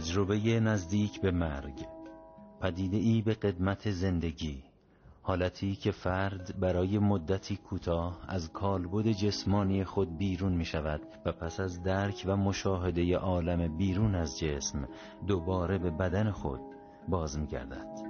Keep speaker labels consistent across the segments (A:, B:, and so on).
A: تجربه نزدیک به مرگ پدیده ای به قدمت زندگی حالتی که فرد برای مدتی کوتاه از کالبد جسمانی خود بیرون می شود و پس از درک و مشاهده عالم بیرون از جسم دوباره به بدن خود باز می گردد.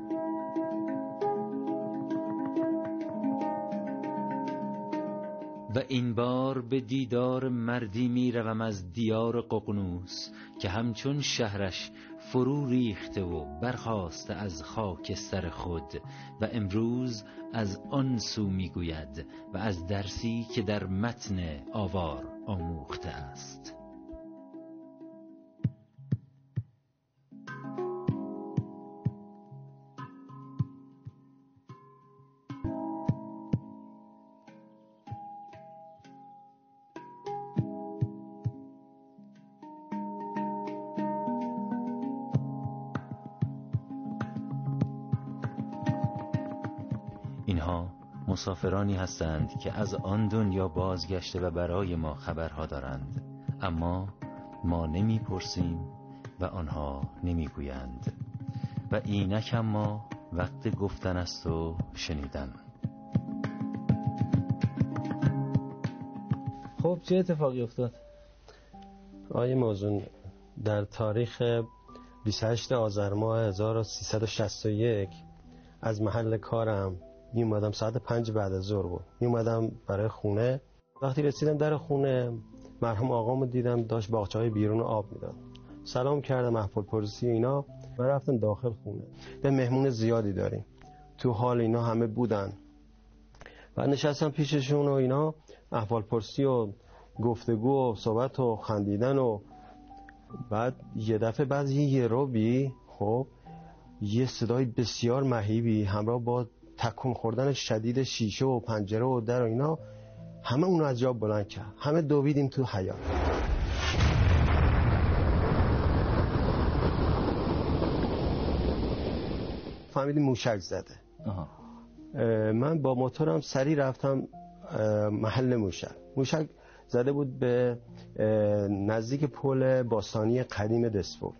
A: این بار به دیدار مردی می روم از دیار ققنوس که همچون شهرش فرو ریخته و برخواسته از خاکستر خود و امروز از آن سو می‌گوید و از درسی که در متن آوار آموخته است. اینها مسافرانی هستند که از آن دنیا بازگشته و برای ما خبرها دارند. اما ما نمی‌پرسیم و آنها نمی‌گویند. و اینک ما وقت گفتن است و شنیدن.
B: خب چه اتفاقی افتاد؟
C: آقای موزون در تاریخ 28 آذر ماه 1361 از محل کارم می اومدم ساعت پنج بعد از ظهر بود. می اومدم برای خونه. وقتی رسیدم در خونه مرحوم آقامو دیدم داشت باغچه های بیرون آب می‌داد. سلام کردم احوال پرسی اینا. و رفتم داخل خونه. به مهمون زیادی داریم. تو حال اینا همه بودن. و نشستم پیششون و اینا. احوال پرسی و گفتگو و صحبت و خندیدن و بعد یه دفعه بعد یه روبی خب یه صدای بسیار مهیبی همراه با تکون خوردن شدید شیشه و پنجره و در و اینا همه اونو از جا بلند کرد. همه دویدیم تو حیات فهمیدیم موشک زده.
B: آها.
C: من با موتورم سری رفتم محل موشک. موشک زده بود به نزدیک پل باستانی قدیم دسپول.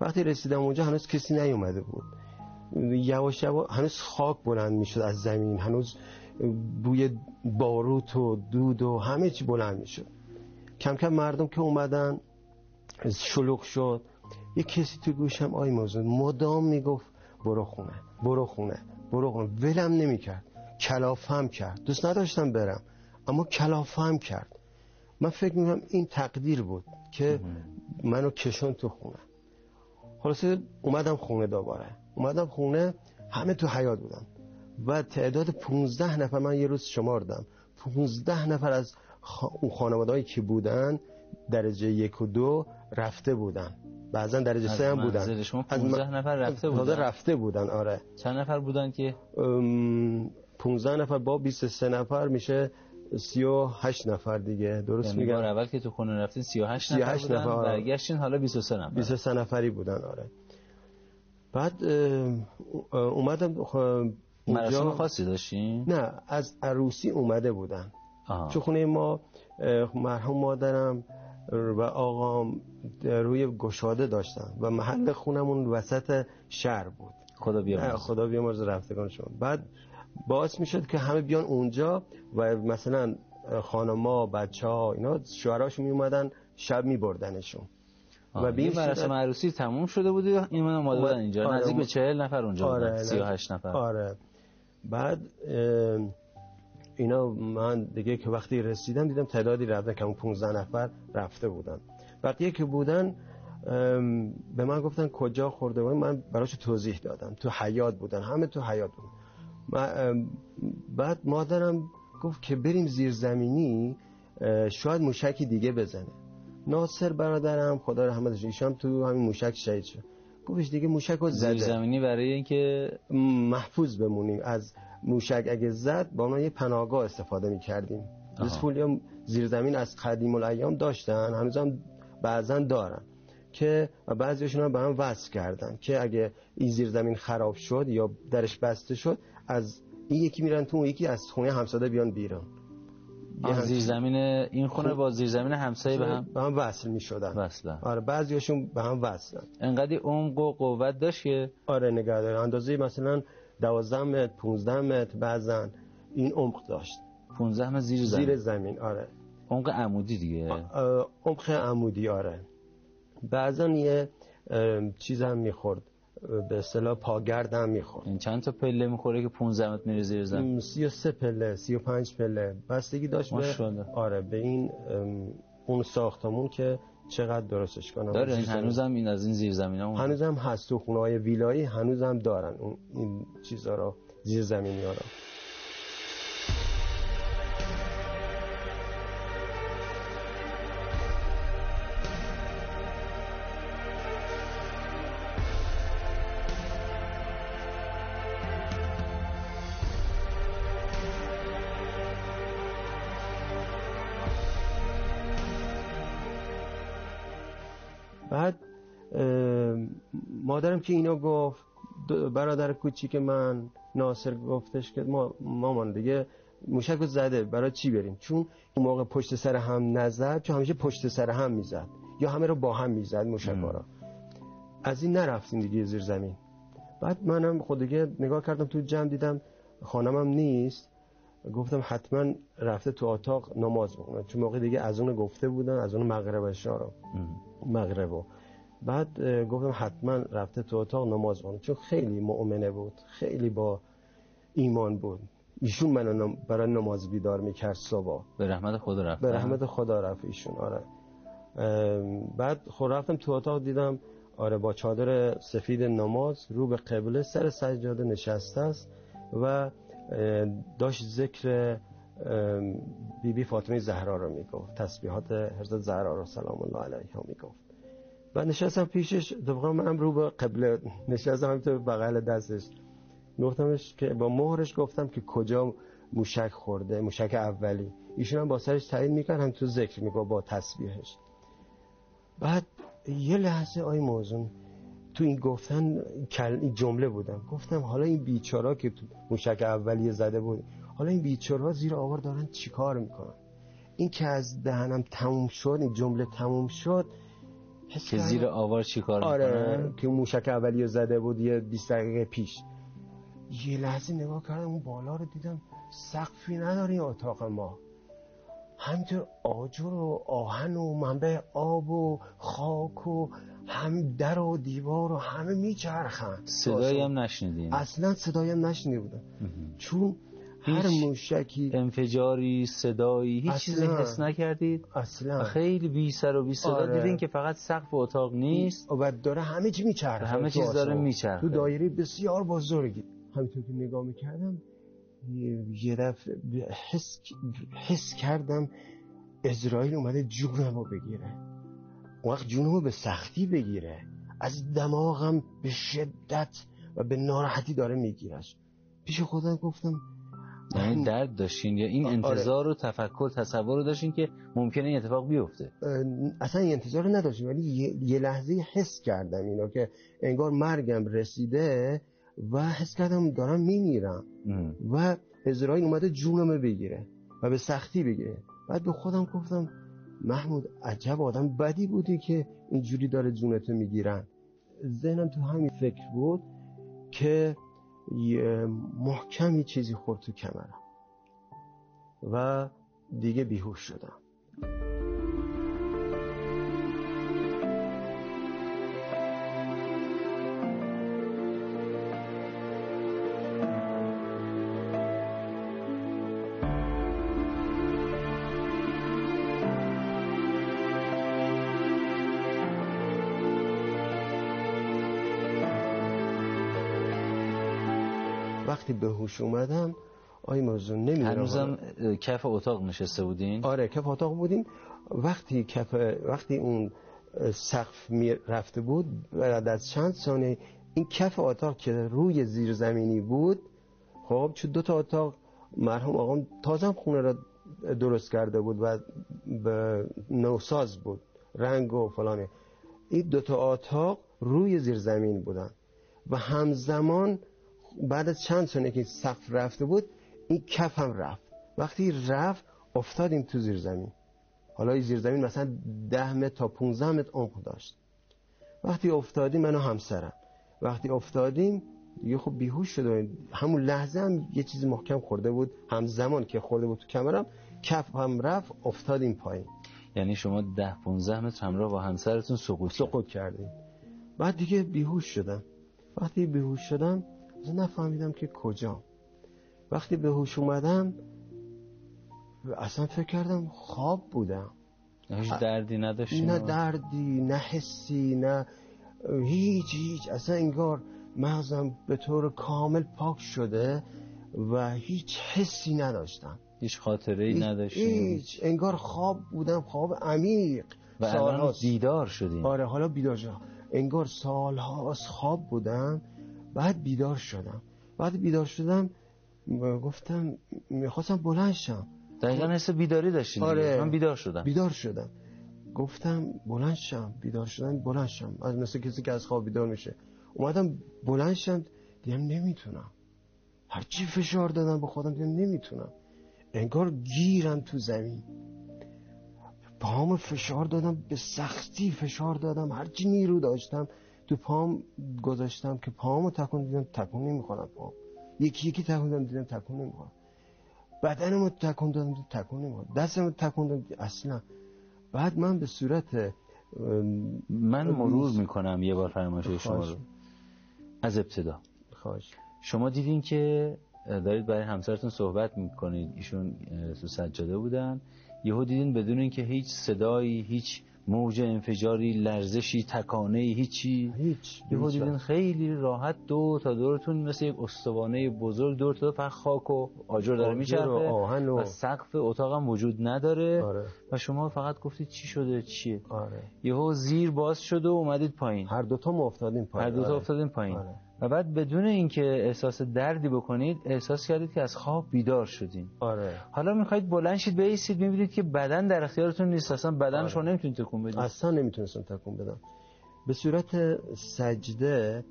C: وقتی رسیدم اونجا هنوز کسی نیومده بود. یواش یواش هنوز خاک بلند می‌شد از زمین. هنوز بوی باروت و دود و همه چی بلند می‌شد. کم کم مردم که اومدن شلوغ شد. یه کسی تو گوشم آی موزون مدام می‌گفت برو خونه برو خونه برو خونه. ولم نمی‌کرد. کلافم کرد. دوست نداشتم برم اما کلافم کرد. من فکر می‌کنم این تقدیر بود که منو کشون تو خونه. خلاصه اومدم خونه دوباره. اومدم خونه همه تو حیات بودن. و تعداد 15 نفر من یه روز شماردم 15 نفر از اون خانوادهایی که بودن درجه یک و دو رفته بودن. بعضا درجه سه هم بودن.
B: شما 15 نفر رفته بودن.
C: رفته بودن آره.
B: چند نفر بودن که؟
C: 15 نفر با 23 نفر میشه 38 نفر دیگه. درست
B: یعنی
C: میگم؟
B: بار اول که تو خونه رفتین 38,
C: 38
B: نفر بودن. برگشتین حالا 23 نفر.
C: 23 نفری بودن آره. بعد اومدم خ-
B: مراسم خاصی داشتین؟
C: نه از عروسی اومده بودن.
B: آها.
C: تو خونه ما مرحوم مادرم و آقام روی گشاده داشتن و محل خونمون وسط شهر بود.
B: خدا بیامرز
C: خدا بیامرز رفتگان شما بعد باعث می‌شد که همه بیان اونجا و مثلا خانما بچه ها اینا شوهراشون می اومدن شب می بردنشون
B: و
C: به این
B: مراسم عروسی تموم شده بود این من اومده بودن اینجا.
C: آره،
B: نزدیک به
C: اومد-
B: 40 نفر اونجا بودن
C: آره
B: 38 نفر.
C: آره. بعد اینا من دیگه که وقتی رسیدم دیدم تعدادی رفتن که اون 15 نفر رفته بودن. بقیه که بودن به من گفتن کجا خورده من براش توضیح دادم. تو حیات بودن. همه تو حیات بودن. بعد مادرم گفت که بریم زیر زمینی اه، شاید موشکی دیگه بزنه. ناصر برادرم خدا رحمتش ایشان تو همین موشک شهید شد. گفتش دیگه موشک رو
B: زیر
C: زده
B: زمینی برای اینکه
C: محفوظ بمونیم. از موشک اگه زد با ما یه پناهگاه استفاده می‌کردیم.
B: آها.
C: دسپولی زیرزمین از قدیم الایام داشتن هنوزم بعضا دارن. که و بعضیشون هم به هم وصل کردن که اگه این زیرزمین خراب شد یا درش بسته شد از این یکی میرن تو اون یکی از خونه همساده بیان بیرون.
B: زیر زمین این خونه
C: خب.
B: با زیر زمین همسایه به هم
C: به هم وصل می شدن
B: وصله
C: آره بعضیاشون به هم وصلن.
B: انقدر عمق و قوت داشت که
C: آره نگه داره اندازه مثلا 12 متر 15 متر بعضن این عمق داشت.
B: 15 متر زیر زمین
C: زیر زمین. آره.
B: عمق عمودی دیگه.
C: عمق عمودی آره. بعضا یه چیز هم می‌خورد. به اصطلاح پاگرد هم می‌خورد.
B: این چند تا پله می‌خوره که 15 متر میره زیر زمین؟
C: سی و سه پله سی و پنج پله. بستگی داشت به. آره به این اون ساختمون که چقدر درستش کنم.
B: داره این هنوزم این از این زیر زمین
C: هم هست تو خونه های ویلایی هنوز هم دارن اون این چیزا رو زیر زمینی ها رو که اینو گفت برادر کوچیک من ناصر گفتش که ما مامان دیگه موشک رو زده برای چی بریم؟ چون اون موقع پشت سر هم نزد چون همیشه پشت سر هم می‌زد. یا همه رو با هم می‌زد موشک. رو از این نرفتیم دیگه زیر زمین. بعد منم خود دیگه نگاه کردم تو جمع دیدم خانمم نیست. گفتم حتما رفته تو اتاق نماز بخونه. چون موقع دیگه از اون گفته بودن از اون مغربشا رو مغربو بعد گفتم حتما رفته تو اتاق نماز بخونه چون خیلی مؤمنه بود. خیلی با ایمان بود. ایشون منو برای نماز بیدار می‌کرد صبح.
B: به رحمت خدا رفت
C: به رحمت خدا رفت ایشون آره. بعد خود رفتم تو اتاق دیدم آره با چادر سفید نماز رو به قبله سر سجاده نشسته است و داشت ذکر بی بی فاطمه زهرا رو می‌گفت. تسبیحات حضرت زهرا رو سلام الله علیها می‌گفت. بعد نشستم پیشش طبقا منم رو به قبله نشستم همینطور بغل دستش. گفتمش که با مهرش گفتم که کجا موشک خورده موشک اولی. ایشون هم با سرش تایید می‌کرد هم تو ذکر می‌گفت با تسبیحش. بعد یه لحظه آی موضوع تو این گفتن. این جمله بودم. گفتم حالا این بیچارا که تو موشک اولیه زده بود حالا این بیچارا زیر آوار دارن چیکار می‌کنن؟ این که از دهنم تموم شد این جمله تموم شد
B: که زیر آوار چی کار
C: آره.
B: می‌کنن
C: که موشک اولیه زده بود یه 20 دقیقه پیش. یه لحظه نگاه کردم اون بالا رو دیدم سقفی نداره این اتاق ما. همینطور آجر و آهن و منبع آب و خاک و هم در و دیوار و همه میچرخن.
B: صدایی هم نشنیدین.
C: اصلا صدایی هم نشنیده بودم. چون هر موشکی.
B: انفجاری صدایی هیچ چیزی. حس نکردید؟
C: اصلا.
B: خیلی بی سر و بی صدا
C: آره.
B: دیدین که فقط سقف اتاق نیست.
C: و داره همه چی میچرخه.
B: همه چیز داره. میچرخه.
C: تو دایره بسیار بزرگی. همینطور که نگاه می‌کردم یه یه دفعه حس, حس کردم اسرائیل اومده جونم رو بگیره. اون وقت جونم رو به سختی بگیره. از دماغم به شدت و به ناراحتی داره میگیرش پیش خودم گفتم
B: یعنی درد داشتین یا این
C: آره.
B: انتظار و تفکر تصور رو داشتین که ممکنه این اتفاق بیفته؟
C: اصلا این انتظار رو نداشتم ولی یه, یه لحظه حس کردم اینو که انگار مرگم رسیده و حس کردم دارم میمیرم.
B: ام.
C: و اسرائیل اومده جونمو بگیره و به سختی بگیره. بعد به خودم گفتم محمود عجب آدم بدی بودی که اینجوری داره جونتو می‌گیرن. ذهنم تو همین فکر بود که یه محکم یه چیزی خورد تو کمرم. و دیگه بیهوش شدم. وقتی به هوش اومدم آی موضوع نمی‌دونم
B: هنوزم کف اتاق نشسته بودین؟
C: آره کف اتاق بودیم. وقتی کف وقتی اون سقف می رفته بود بعد از چند ثانیه این کف اتاق که روی زیر زمینی بود خب چون دو تا اتاق مرحوم آقام تازه هم خونه را درست کرده بود و به نوساز بود رنگ و فلانه. این دو تا اتاق روی زیر زمین بودن. و همزمان بعد از چند ثانیه که سقف رفته بود این کف هم رفت. وقتی رفت افتادیم تو زیر زمین. حالا این زیر زمین مثلا ده متر تا 15 متر عمق داشت. وقتی افتادیم منو همسرم. وقتی افتادیم دیگه خب بیهوش شده همون لحظه هم یه چیزی محکم خورده بود. همزمان که خورده بود تو کمرم کف هم رفت افتادیم پایین.
B: یعنی شما ده 15 متر همراه با همسرتون سقوط
C: سقوط کردیم. بعد دیگه بیهوش شدم. وقتی بیهوش شدم نفهمیدم که کجا وقتی به هوش اومدم اصلا فکر کردم خواب بودم.
B: هیچ دردی نداشتی؟
C: نه دردی نه حسی نه هیچ هیچ. اصلا انگار مغزم به طور کامل پاک شده و هیچ حسی نداشتم.
B: هیچ خاطره ای نداشتم
C: هیچ. انگار خواب بودم خواب عمیق.
B: و الان بیدار شدیم
C: آره حالا بیدار شدم. انگار سالهاست خواب بودم. بعد بیدار شدم. بعد بیدار شدم گفتم می‌خواستم بلند شم.
B: دقیقا حس بیداری داشتیم
C: آره.
B: من بیدار شدم.
C: بیدار شدم. گفتم بلند شم بیدار شدم بلند شم. از مثل کسی که از خواب بیدار میشه. اومدم بلند شم دیدم نمی‌تونم. هرچی فشار دادم به خودم دیدم نمی‌تونم. انگار گیرم تو زمین. پام فشار دادم به سختی فشار دادم. هرچی نیرو داشتم تو پام گذاشتم که پامو تکون دیدم تکون نمی‌خورم پام. یکی یکی تکون دادم دیدم تکون نمی‌خورم. بدنمو تکون دادم دیدم تکون نمی‌خورم. دستمو تکون دادم اصلا. بعد من به صورت
B: من مرور می‌کنم یه بار فرمایش شما رو. از ابتدا.
C: خواهش.
B: شما دیدین که دارید برای همسرتون صحبت می‌کنید. ایشون تو سجاده بودن. یهو دیدین بدون اینکه هیچ صدایی هیچ موج انفجاری لرزشی تکانه هیچی
C: هیچ
B: یهو خیلی راحت دو تا دورتون مثل یک استوانه بزرگ دور تا فقط خاک و آجر داره میچرخه
C: و,
B: و سقف اتاق هم وجود نداره
C: آره.
B: و شما فقط گفتید چی شده چیه
C: آره.
B: یهو زیر باز شده و اومدید پایین
C: هر دوتا ما افتادیم پایین
B: هر دوتا
C: آره.
B: افتادیم پایین
C: آره.
B: و بعد بدون اینکه احساس دردی بکنید احساس کردید که از خواب بیدار شدین.
C: آره.
B: حالا می‌خواید بلند شید بیسید می‌بینید که بدن در اختیارتون نیست اصلا بدن
C: آره.
B: شما نمی‌تونید تکون بدید.
C: اصلا نمی‌تونستم تکون بدم. به صورت سجده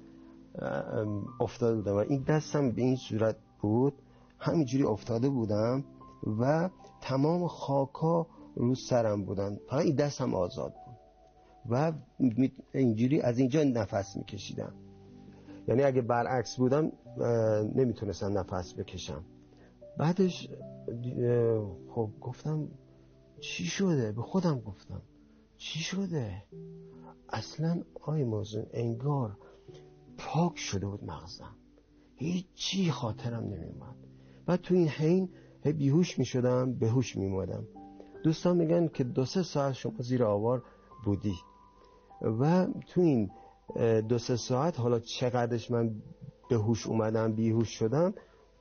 C: افتاده بودم و این دستم به این صورت بود. همینجوری افتاده بودم و تمام خاکا رو سرم بودن. فقط این دستم آزاد بود. و اینجوری از اینجا نفس میکشیدم. یعنی اگه برعکس بودم نمی‌تونستم نفس بکشم. بعدش خب گفتم چی شده؟ به خودم گفتم چی شده؟ اصلا آی موضوع انگار پاک شده بود مغزم. هیچی خاطرم نمیومد بعد تو این حین بیهوش می‌شدم بهوش میمودم دوستان میگن که دو سه ساعت شما زیر آوار بودی. و تو این دو سه ساعت. حالا چقدرش من به هوش اومدم بیهوش شدم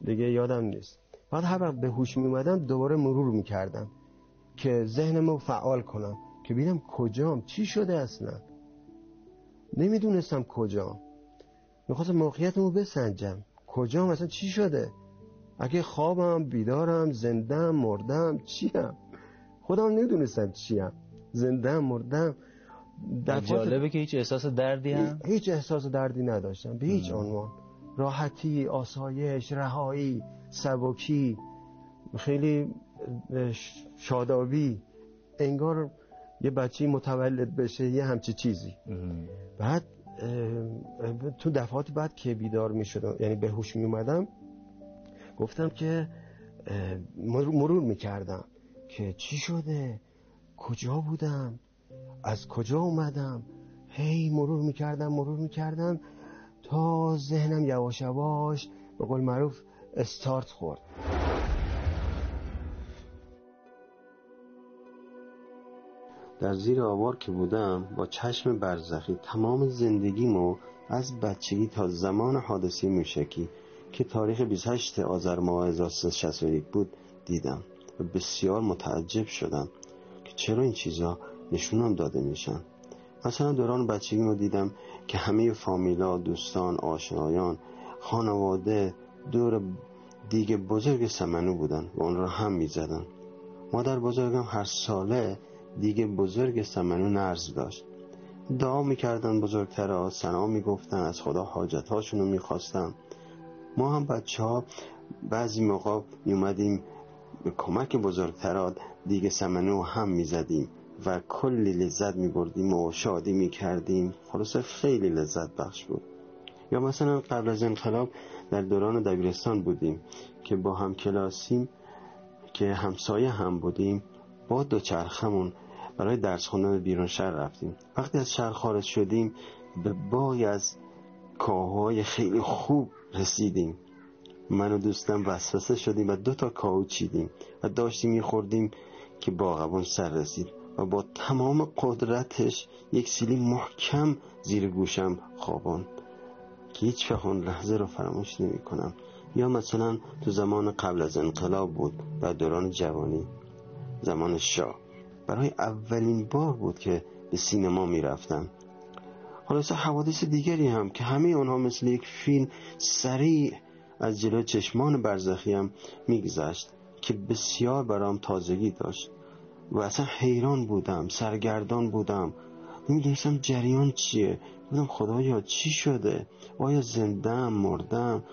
C: دیگه یادم نیست. بعد هر وقت به هوش می اومدم دوباره مرور می‌کردم که ذهنمو فعال کنم که ببینم کجام چی شده اصلا. نمی‌دونستم کجام. می‌خواستم موقعیتمو بسنجم. کجام اصلا چی شده؟ اگه خوابم بیدارم زندم مردم چیم؟ خودم نمی‌دونستم چیم. زندم مردم.
B: جالبه که هیچ احساس دردی هم؟
C: هیچ احساس دردی نداشتم به هیچ عنوان. راحتی آسایش رهایی سبکی خیلی شادابی. انگار یه بچه متولد بشه یه همچی چیزی. بعد تو دفعات بعد که بیدار می شدم یعنی به هوش می اومدم گفتم که مرور می کردم که چی شده؟ کجا بودم؟ از کجا اومدم؟ هی مرور می‌کردم مرور می‌کردم تا ذهنم یواش یواش به قول معروف استارت خورد. در زیر آوار که بودم با چشم برزخی تمام زندگیمو از بچگی تا زمان حادثه موشکی که تاریخ 28 آذر ماه 1361 بود دیدم و بسیار متعجب شدم که چرا این چیزا نشونم داده میشن. مثلا دوران بچگی رو دیدم که همه فامیلا دوستان آشنایان خانواده دور دیگه بزرگ سمنو بودن و اون رو هم می‌زدن. مادر بزرگم هر ساله دیگه بزرگ سمنو نرز داشت. دعا می‌کردن بزرگتر سنا می‌گفتن از خدا حاجت هاشونو می‌خواستم ما هم بچه ها بعضی موقع میومدیم
D: به کمک بزرگترات دیگه سمنو هم می‌زدیم. و کلی لذت میبردیم و شادی می‌کردیم. خلاصه خیلی لذت بخش بود. یا مثلا قبل از انقلاب در دوران دبیرستان بودیم که با هم کلاسیم که همسایه هم بودیم. با دو چرخمون برای درس خوندن بیرون شهر رفتیم. وقتی از شهر خارج شدیم به بای از کاههای خیلی خوب رسیدیم. من و دوستم وسوسه شدیم و دو تا کاهو چیدیم و داشتیم میخوردیم که باغبون سر رسید. و با تمام قدرتش یک سیلی محکم زیر گوشم خوابان. که هیچ اون لحظه رو فراموش نمی کنم. یا مثلا تو زمان قبل از انقلاب بود در دوران جوانی. زمان شاه. برای اولین بار بود که به سینما می رفتم. خلاصه حوادث دیگری هم که همه آنها مثل یک فیلم سریع از جلو چشمان برزخیم میگذشت که بسیار برام تازگی داشت. و اصلا حیران بودم سرگردان بودم. نمی‌دونستم جریان چیه. بودم خدایا چی شده؟ آیا زندم مردم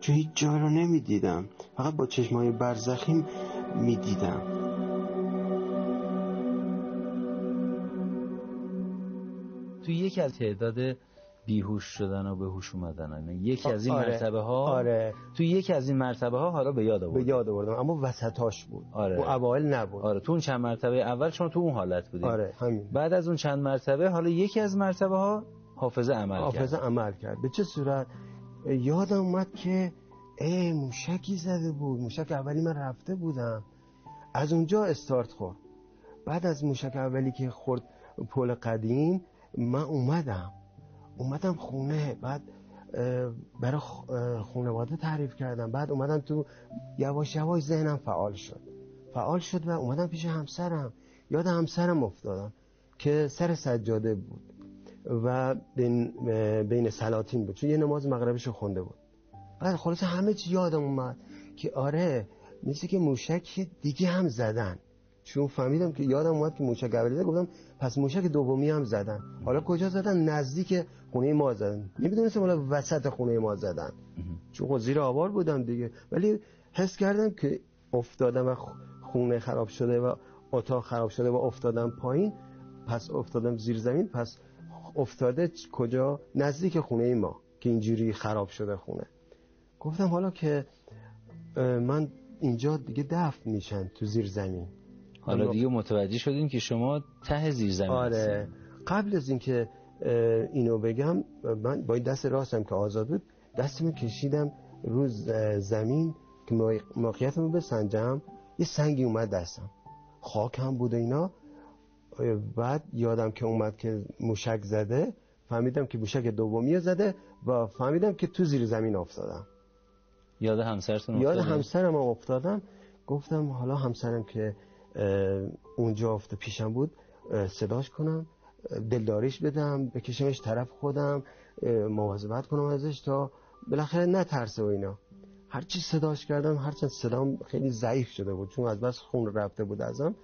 D: چون هیچ جای رو نمی‌دیدم. فقط با چشمای برزخیم می‌دیدم.
B: تو یکی از تعداد بیهوش شدن و به هوش اومدن. یعنی یکی از این آره. مرتبه ها
C: آره.
B: تو یکی از این مرتبه ها حالا به یاد آوردم.
C: به یاد آوردم اما وسطاش بود.
B: آره.
C: و اوایل نبود.
B: آره تو اون چند مرتبه اول شما تو اون حالت بودید
C: آره همین.
B: بعد از اون چند مرتبه حالا یکی از مرتبه ها حافظه عمل
C: حافظه
B: کرد.
C: حافظه عمل کرد. به چه صورت؟ یادم اومد که ای موشکی زده بود. موشک اولی من رفته بودم. از اونجا استارت خورد. بعد از موشک اولی که خورد پل قدیم من اومدم. اومدم خونه بعد برای خانواده تعریف کردم. بعد اومدم تو یواش یواش ذهنم فعال شد. فعال شد و اومدم پیش همسرم. یاد همسرم افتادم که سر سجاده بود و بین, بین سلاطین بود. چون یه نماز مغربش خونده بود. بعد خلاص همه چی یادم اومد که آره مثل که موشک دیگه هم زدن. چون فهمیدم که یادم اومد که موشک اولی گفتم پس موشک دومی هم زدن. حالا کجا زدن؟ نزدیک خونه ما زدن. نمی‌دونستم حالا وسط خونه ما زدن. چون خود زیر آوار بودم دیگه. ولی حس کردم که افتادم و خونه خراب شده و اتاق خراب شده و افتادم پایین. پس افتادم زیر زمین. پس افتاده کجا؟ نزدیک خونه ما که اینجوری خراب شده خونه. گفتم حالا که من اینجا دیگه دفن میشن تو زیر زمین.
B: حالا دیگه متوجه شدیم که شما ته زیر زمین
C: آره قبل از اینکه اینو بگم من با دست راستم که آزاد بود دستمو کشیدم روز زمین که موقعیتمو بسنجم. یه سنگی اومد دستم. خاک هم بود اینا. بعد یادم که اومد که موشک زده. فهمیدم که موشک دومی زده و فهمیدم که تو زیر زمین افتادم.
B: یاد همسرتون
C: یاد همسرم افتادم. گفتم حالا همسرم که اونجا افته پیشم بود صداش کنم دلداریش بدم بکشمش طرف خودم مواظبت کنم ازش تا بالاخره نترسه و اینا. هرچی صداش کردم هرچند صدام خیلی ضعیف شده بود چون از بس خون رفته بود ازم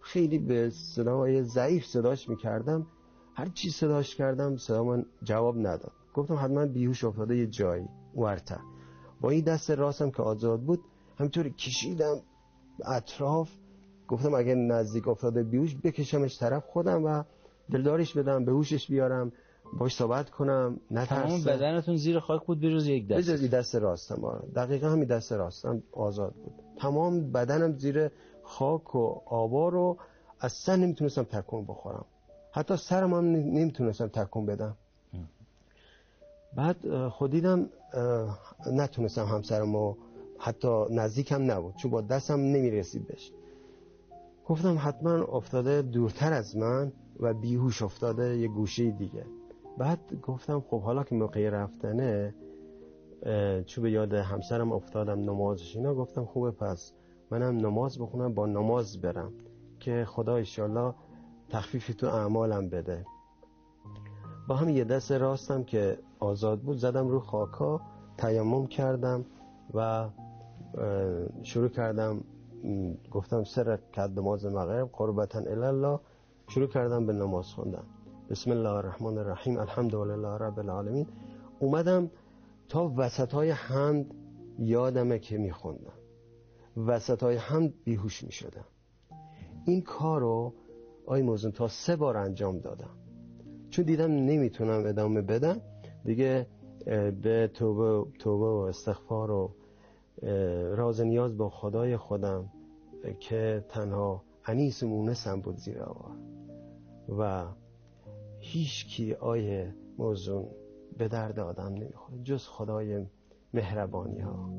C: خیلی به صدای ضعیف صداش می‌کردم. هرچی صداش کردم صدا من جواب نداد. گفتم حتما بیهوش افتاده یه جایی ورتر با این دست راستم که آزاد بود همینطوری کشیدم اطراف گفتم اگه نزدیک افتاده بیوش بکشمش طرف خودم و دلدارش بدم به هوشش بیارم باش صحبت کنم نترسه
B: تمام بدنتون زیر خاک بود بجز یک دست.
C: بجز دست راستم آره دقیقا همین دست راستم آزاد بود. تمام بدنم زیر خاک و آوار رو اصلا نمی‌تونستم تکون بخورم. حتی سرم هم نمی‌تونستم تکون بدم. بعد خودیدم نتونستم همسرم و حتی نزدیکم نبود چون با دستم نمی‌رسید بهش. گفتم حتما افتاده دورتر از من و بیهوش افتاده یه گوشه دیگه. بعد گفتم خب حالا که موقع رفتنه چون به یاد همسرم افتادم نمازش. اینا گفتم خوبه پس منم نماز بخونم با نماز برم. که خدا ایشالله تخفیفی تو اعمالم بده. با هم یه دست راستم که آزاد بود زدم رو خاکا تیمم کردم و شروع کردم گفتم سر کد نماز مغرب قربتا الله شروع کردم به نماز خوندم بسم الله الرحمن الرحیم الحمد لله رب العالمین. اومدم تا وسط های حمد یادمه که میخوندم. وسط های هم بیهوش می شدم این کار رو آی موزون تا سه بار انجام دادم. چون دیدم نمی‌تونم ادامه بدم دیگه به توبه, توبه و استغفار و راز نیاز با خدای خودم که تنها انیس مونسم بود زیر و هیچ کی آیه موزون به درد آدم نمی‌خوره جز خدای مهربانی ها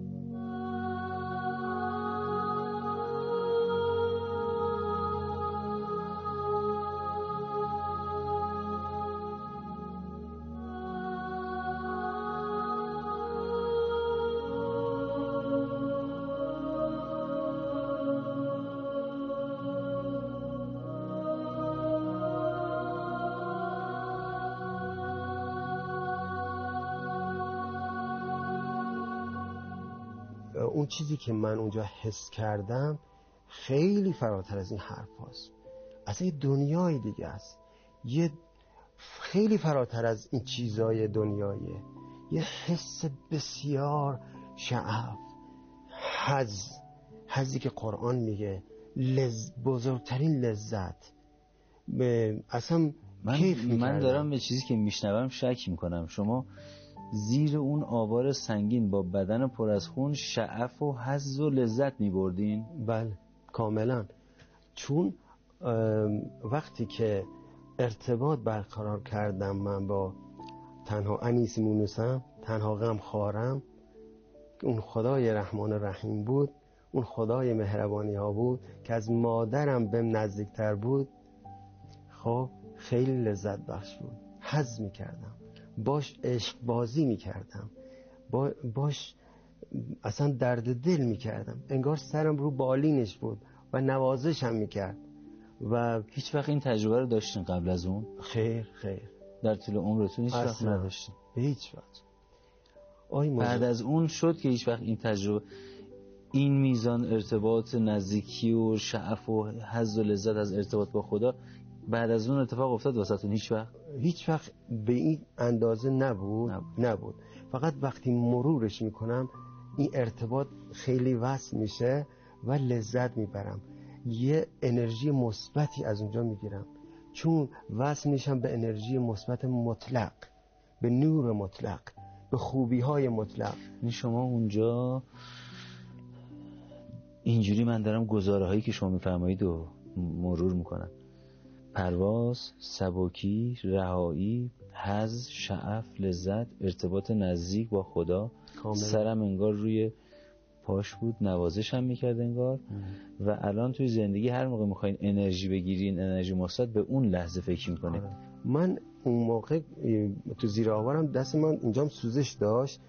C: چیزی که من اونجا حس کردم خیلی فراتر از این حرف هست از یه دنیای دیگه است. یه خیلی فراتر از این چیزای دنیایه یه حس بسیار شعف. حز حزی که قرآن میگه. لز... بزرگترین لذت. اصلا
B: من, من دارم به چیزی که میشنوم شک می‌کنم. شما زیر اون آوار سنگین با بدن پر از خون شعف و حز و لذت می بردین؟
C: بله کاملا. چون وقتی که ارتباط برقرار کردم من با تنها انیس مونوسم تنها غم خارم اون خدای رحمان رحیم بود اون خدای مهربانی ها بود که از مادرم بهم نزدیکتر بود خب خیلی لذت بخش بود. حز می کردم باش عشق بازی می‌کردم. با باش اصلا درد دل می‌کردم. انگار سرم رو بالینش بود و نوازشم می‌کرد. و
B: هیچ وقت این تجربه رو داشتین قبل از اون؟
C: خیر خیر.
B: در طول عمرتون هیچ وقت نداشتین؟
C: هیچ وقت.
B: بعد از اون شد که هیچ وقت این تجربه این میزان ارتباط نزدیکی و شعف و حز و لذت از ارتباط با خدا بعد از اون اتفاق افتاد واسهتون هیچ وقت؟
C: هیچ وقت به این اندازه نبود. نبود, فقط وقتی مرورش می‌کنم این ارتباط خیلی وصل میشه و لذت می‌برم. یه انرژی مثبتی از اونجا می‌گیرم. چون وصل میشم به انرژی مثبت مطلق به نور مطلق به خوبی های مطلق.
B: یعنی شما اونجا اینجوری من دارم گزاره هایی که شما میفرمایید و مرور می‌کنم. پرواز، سبکی، رهایی، حز، شعف، لذت، ارتباط نزدیک با خدا. سرم انگار روی پاش بود نوازش هم می‌کرد انگار. و الان توی زندگی هر موقع می‌خواین انرژی بگیرین انرژی مثبت به اون لحظه فکر می‌کنید آره.
C: من اون موقع تو زیر آوارم دست من اینجام سوزش داشت.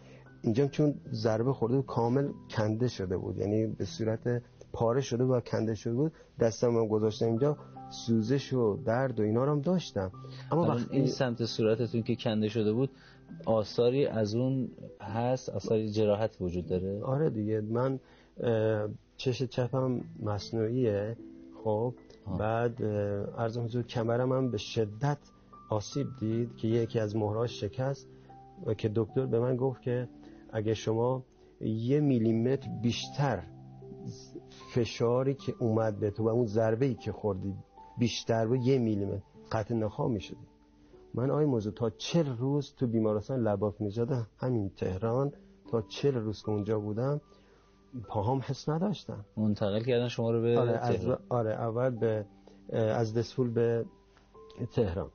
C: اینجام چون ضربه خورده و کامل کنده شده بود. یعنی به صورت پاره شده و کنده شده بود. دستم من گذاشتم اینجا. سوزش و درد و اینا رو هم داشتم.
B: اما وقتی این سمت صورتتون که کنده شده بود آثاری از اون هست؟ آثاری جراحت وجود داره؟
C: آره دیگه. من چش چپم مصنوعیه. خب بعد ارز حضور کمرم هم به شدت آسیب دید که یکی از مهراش شکست و که دکتر به من گفت که اگه شما یه میلیمتر بیشتر فشاری که اومد به تو و اون ضربه ای که خوردی بیشتر و یه میلیمتر. قطع نخواه می شدی من آی موضوع تا چل روز تو بیمارستان لباف نژاد همین تهران تا چل روز که اونجا بودم پاهام حس نداشتم.
B: منتقل کردن شما رو به
C: آره, از آره اول به از دسفول به تهران.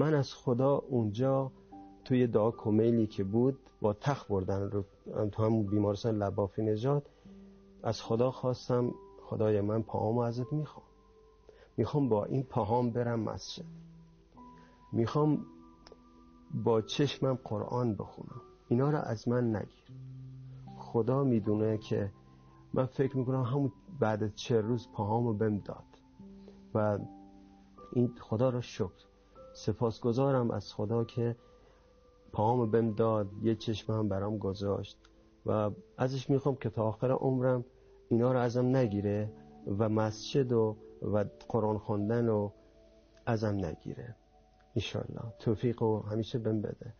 C: من از خدا اونجا توی دعا کمیلی که بود با تخت بردن رو تو همون بیمارستان لبافی نجات از خدا خواستم خدای من پاهامو ازت می‌خوام. می‌خوام با این پاهام برم مسجد. می‌خوام با چشمم قرآن بخونم. اینا رو از من نگیر. خدا می‌دونه که من فکر می‌کنم همون بعد چه روز پاهامو بهم داد. و این خدا رو شکر. سپاسگزارم از خدا که پاهامو بهم داد یه چشم هم برام گذاشت. و ازش می‌خوام که تا آخر عمرم اینا رو ازم نگیره و مسجد و و قرآن خوندن و ازم نگیره. ایشالله توفیق و همیشه بهم بده.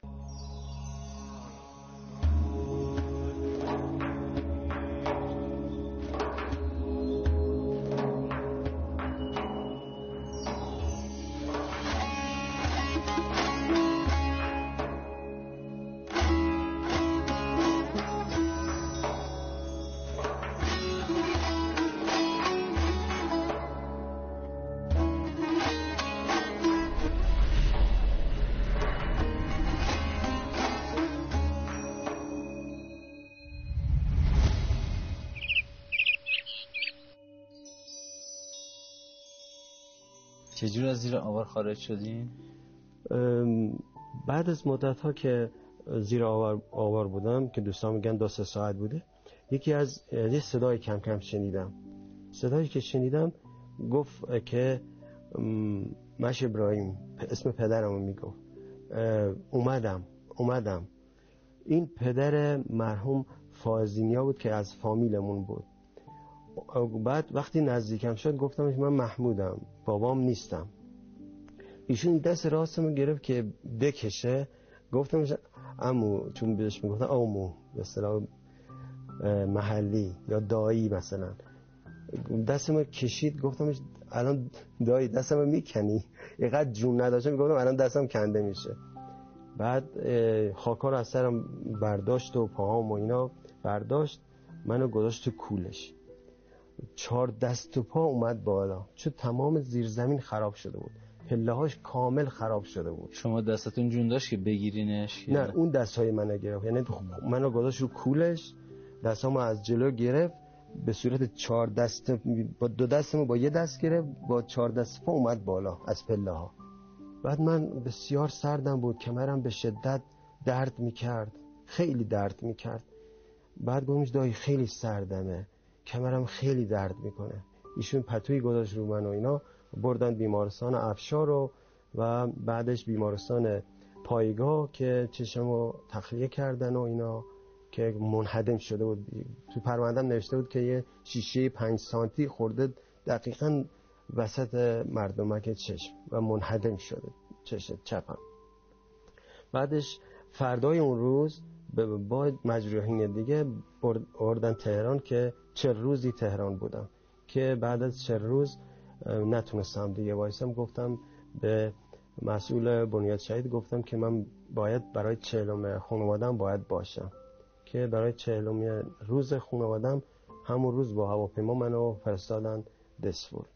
B: چجور از زیر آوار خارج شدین؟
C: بعد از مدت ها که زیر آوار, آوار بودم که دوستان میگن دو سه ساعت بوده یکی از یه صدای کم کم شنیدم. صدایی که شنیدم گفت که مش ابراهیم اسم پدرمو می‌گفت. اومدم اومدم. این پدر مرحوم فازینیا بود که از فامیلمون بود. بعد وقتی نزدیکم شد گفتم من محمودم بابام نیستم. ایشون دست راستمو گرفت که بکشه. گفتم امو چون بهش می‌گفتن آمو به اصطلاح محلی یا دایی مثلا. دستمو کشید گفتم الان دایی دستمو می‌کنی؟ اینقدر جون نداشتم گفتم الان دستم کنده میشه. بعد خاکا رو از سرم برداشت و پاهام و اینا برداشت منو گذاشت تو کولش. چهار دست و پا اومد بالا. چون تمام زیرزمین خراب شده بود. پله هاش کامل خراب شده بود.
B: شما دستتون جون داشت که بگیرینش؟
C: نه اون دست های منو گرفت. یعنی منو گذاشت رو کولش دستامو از جلو گرفت به صورت چهار دست با دو دستمو با یه دست گرفت با چهار دست پا اومد بالا از پله ها بعد من بسیار سردم بود. کمرم به شدت درد می‌کرد. خیلی درد می‌کرد. بعد گفتمش دایی خیلی سردمه. کمرم خیلی درد می‌کنه. ایشون پتوی گذاشت رو من و اینا بردن بیمارستان افشار رو و بعدش بیمارستان پایگاه که چشمو تخلیه کردن و اینا که منحدم شده بود. تو پروندم نوشته بود که یه شیشه پنج سانتی خورده دقیقا وسط مردمک چشم و منحدم شده چشم چپم. بعدش فردای اون روز با مجروحین دیگه بردن تهران که چه روزی تهران بودم. که بعد از چه روز نتونستم دیگه وایسم. گفتم به مسئول بنیاد شهید گفتم که من باید برای چهلم خانوادم باید باشم. که برای چهلم روز خانوادم همون روز با هواپیما منو فرستادن دسفور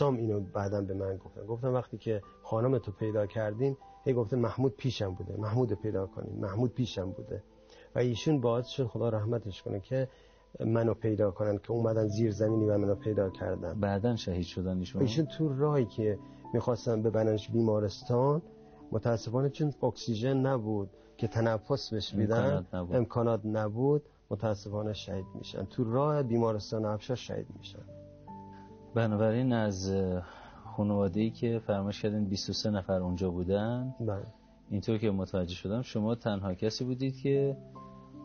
C: دوستام اینو بعدا به من گفتن. گفتم وقتی که خانم تو پیدا کردیم هی گفتن محمود پیشم بوده. محمود پیدا کنیم محمود پیشم بوده. و ایشون باعث شد خدا رحمتش کنه که منو پیدا کنن که اومدن زیر زمینی و منو پیدا کردن.
B: بعدا شهید شدن ایشون
C: ایشون تو راهی که می‌خواستن ببرنش بیمارستان متاسفانه چون اکسیژن نبود که تنفس بهش میدن امکانات نبود. امکانات نبود متاسفانه شهید میشن. تو راه بیمارستان افشار شهید میشن.
B: بنابراین از خانواده ای که فرمایش کردین 23 نفر اونجا بودن
C: بله.
B: اینطور که متوجه شدم شما تنها کسی بودید که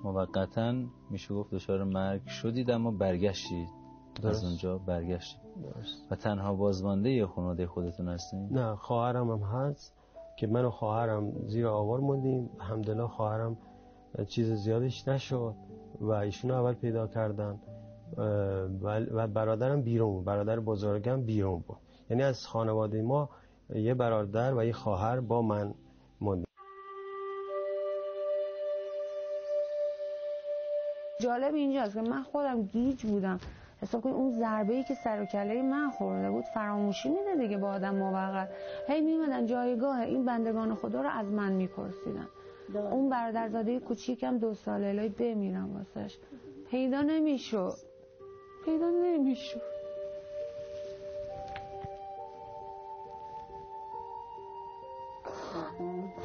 B: موقتا میشه گفت دچار مرگ شدید اما برگشتید.
C: درست.
B: از اونجا برگشتید.
C: درست.
B: و تنها بازمانده یه خانواده خودتون هستین؟
C: نه خواهرم هم هست که من و خواهرم زیر آوار موندیم. الحمدلله خواهرم چیز زیادش نشد و ایشون اول پیدا کردن. و برادرم بیرون بود. برادر بزرگم بیرون بود. یعنی از خانواده ما یه برادر و یه خواهر با من موندیم
E: جالب اینجاست که من خودم گیج بودم. حساب کنید اون ضربه ای که سر و کله من خورده بود فراموشی میده دیگه با آدم موقت. هی میمدن جایگاه این بندگان خدا رو از من میپرسیدن. اون برادرزاده کوچیکم دو ساله الهی بمیرم واسش. پیدا نمی‌شد. پیدا نمی‌شد.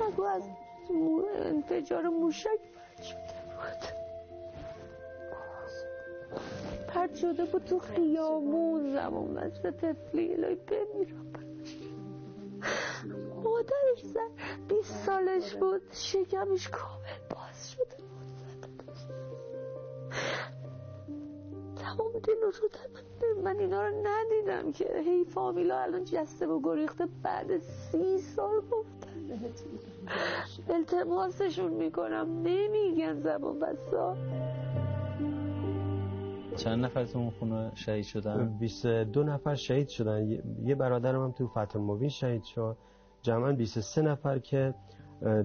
E: نگو از انفجار موشک پرد شده بود. پرد شده بود تو خیامون. زمان مثل تفلی الهی بمیرم مادرش زن بیست سالش بود. شکمش کامل باز شده بود. تمام دل رو من اینا رو ندیدم که. هی فامیلا الان جسته و گریخته بعد سی سال گفتن التماسشون می‌کنم. نمیگن زبان بسا.
B: چند نفر تو اون خونه شهید شدن؟
C: 22 نفر شهید شدن. یه برادرم هم تو فتح المبین شهید شد. جمعا 23 نفر که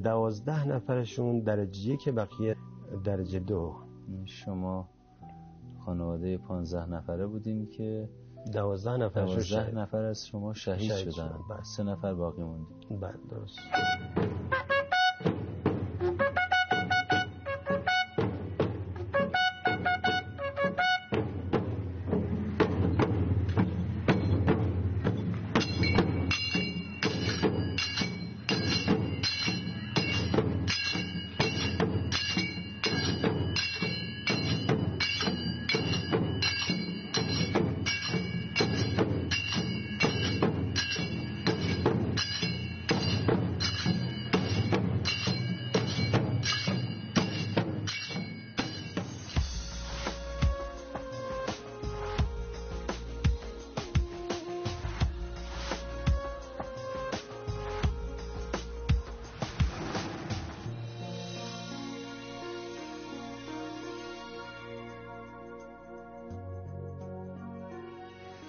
C: دوازده نفرشون درجه که بقیه درجه دو.
B: شما خانواده 15 نفره بودیم که
C: دوازده نفر
B: دوازده نفر از شما شهید, شهید شدن. بله. سه نفر باقی موندیم.
C: بله درست.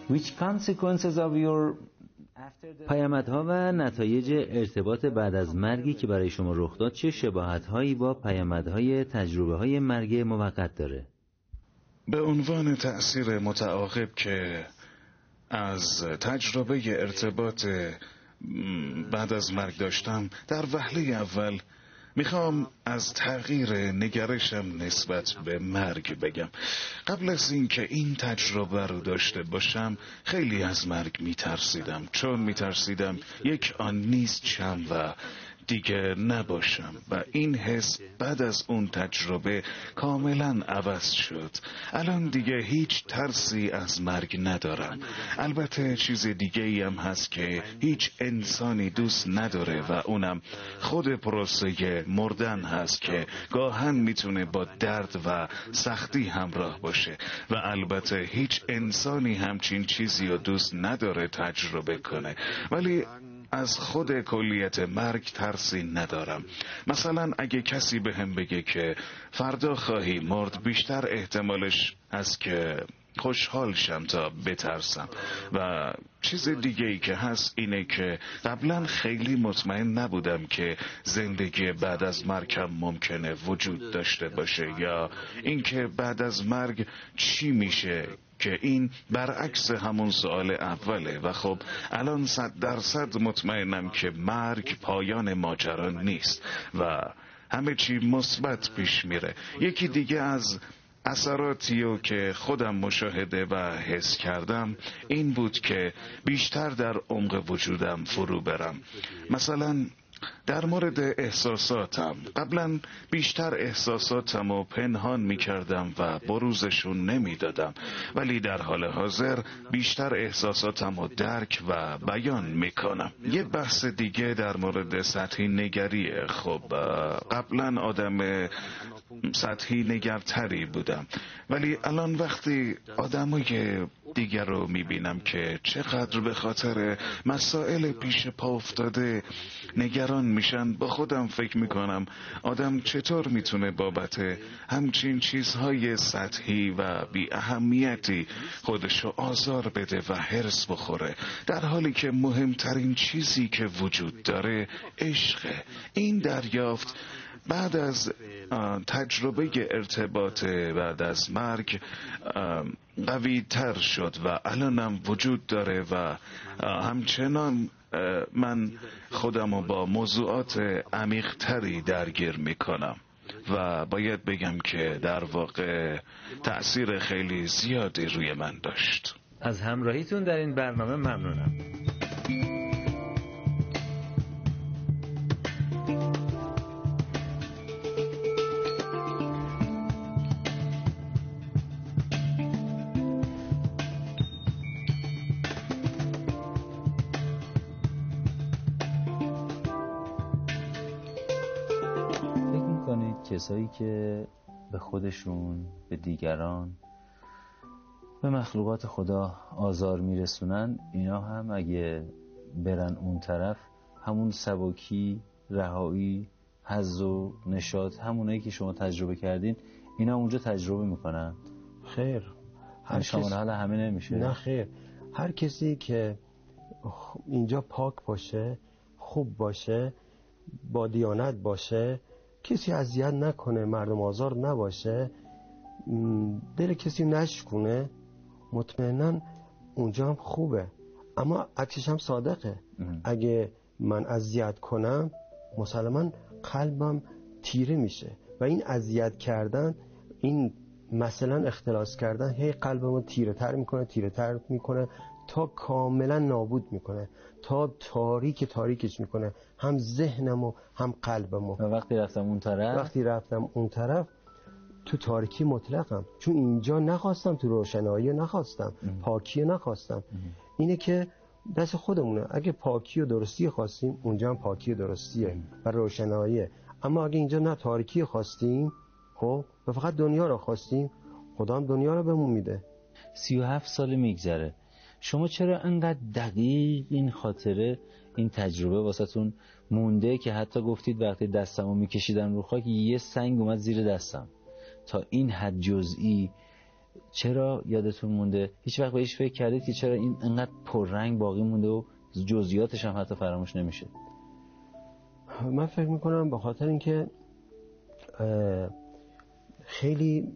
B: Which consequences of your
A: پیامدها و نتایج ارتباط بعد از مرگی که برای شما رخ داد چه شباهت هایی با پیامدهای تجربه های مرگ موقت داره؟
F: به عنوان تأثیر متعاقب که از تجربه ارتباط بعد از مرگ داشتم در وهله اول می‌خوام از تغییر نگرشم نسبت به مرگ بگم. قبل از اینکه این تجربه رو داشته باشم خیلی از مرگ میترسیدم. چون میترسیدم یک آن نیست شم و دیگه نباشم. و این حس بعد از اون تجربه کاملا عوض شد. الان دیگه هیچ ترسی از مرگ ندارم. البته چیز دیگه ای هم هست که هیچ انسانی دوست نداره و اونم خود پروسه مردن هست که گاهن می‌تونه با درد و سختی همراه باشه. و البته هیچ انسانی همچین چیزی رو دوست نداره تجربه کنه. ولی از خود کلیت مرگ ترسی ندارم. مثلا اگه کسی به هم بگه که فردا خواهی مرد بیشتر احتمالش از که خوشحال شم تا بترسم. و چیز دیگه ای که هست اینه که قبلا خیلی مطمئن نبودم که زندگی بعد از مرگم ممکنه وجود داشته باشه یا اینکه بعد از مرگ چی میشه. که این برعکس همون سوال اوله. و خب الان صد درصد مطمئنم که مرگ پایان ماجرا نیست و همه چی مثبت پیش میره. یکی دیگه از اثراتی که خودم مشاهده و حس کردم این بود که بیشتر در عمق وجودم فرو برم. مثلا در مورد احساساتم قبلا بیشتر احساساتم و پنهان می کردم و بروزشون نمی دادم ولی در حال حاضر بیشتر احساساتم رو درک و بیان می کنم یه بحث دیگه در مورد سطحی نگریه. خب قبلا آدم سطحی نگرتری بودم. ولی الان وقتی آدمای دیگر رو می‌بینم که چقدر به خاطر مسائل پیش پا افتاده نگران میشن. با خودم فکر می‌کنم آدم چطور می‌تونه بابت همچین چیزهای سطحی و بی اهمیتی خودشو آزار بده و حرس بخوره. در حالی که مهمترین چیزی که وجود داره عشق. این دریافت بعد از تجربه ارتباط بعد از مرگ قوی تر شد و الانم وجود داره و همچنان من خودم رو با موضوعات عمیقتری درگیر می‌کنم و باید بگم که در واقع تأثیر خیلی زیادی روی من داشت.
A: از همراهیتون در این برنامه ممنونم.
B: کسایی که به خودشون به دیگران به مخلوقات خدا آزار میرسونن اینا هم اگه برن اون طرف همون سبکی رهایی حز و نشاط همونایی که شما تجربه کردین اینا اونجا تجربه می‌کنن.
C: خیر.
B: هر شامل حال همه نمیشه.
C: نه خیر. هر کسی که اینجا پاک باشه خوب باشه با دیانت باشه کسی اذیت نکنه مردم آزار نباشه دل کسی نشکونه مطمئنا اونجا هم خوبه. اما عکسش هم صادقه. اگه من اذیت کنم مسلما قلبم تیره میشه. و این اذیت کردن این مثلا اختلاس کردن هی قلبمو تیره تر می‌کنه تیره تر می‌کنه. تا کاملا نابود می‌کنه تا تاریک تاریکش می‌کنه. هم ذهنمو هم قلبمو
B: و وقتی رفتم اون طرف؟
C: وقتی رفتم اون طرف تو تاریکی مطلقم. چون اینجا نخواستم تو روشنایی نخواستم پاکی نخواستم. اینه که دست خودمونه. اگه پاکی و درستی خواستیم اونجا هم پاکی و درستیه و روشناییه. اما اگه اینجا نه تاریکی خواستیم خب و فقط دنیا رو خواستیم خدا هم دنیا رو بهمون میده.
B: سی و هفت سال میگذره. شما چرا انقدر دقیق این خاطره این تجربه واسهتون مونده که حتی گفتید وقتی دستمو میکشیدم رو خاک یه سنگ اومد زیر دستم. تا این حد جزئی چرا یادتون مونده؟ هیچ وقت بهش فکر کردید که چرا این انقدر پررنگ باقی مونده و جزئیاتش هم حتی فراموش نمیشه؟
C: من فکر می‌کنم به خاطر اینکه خیلی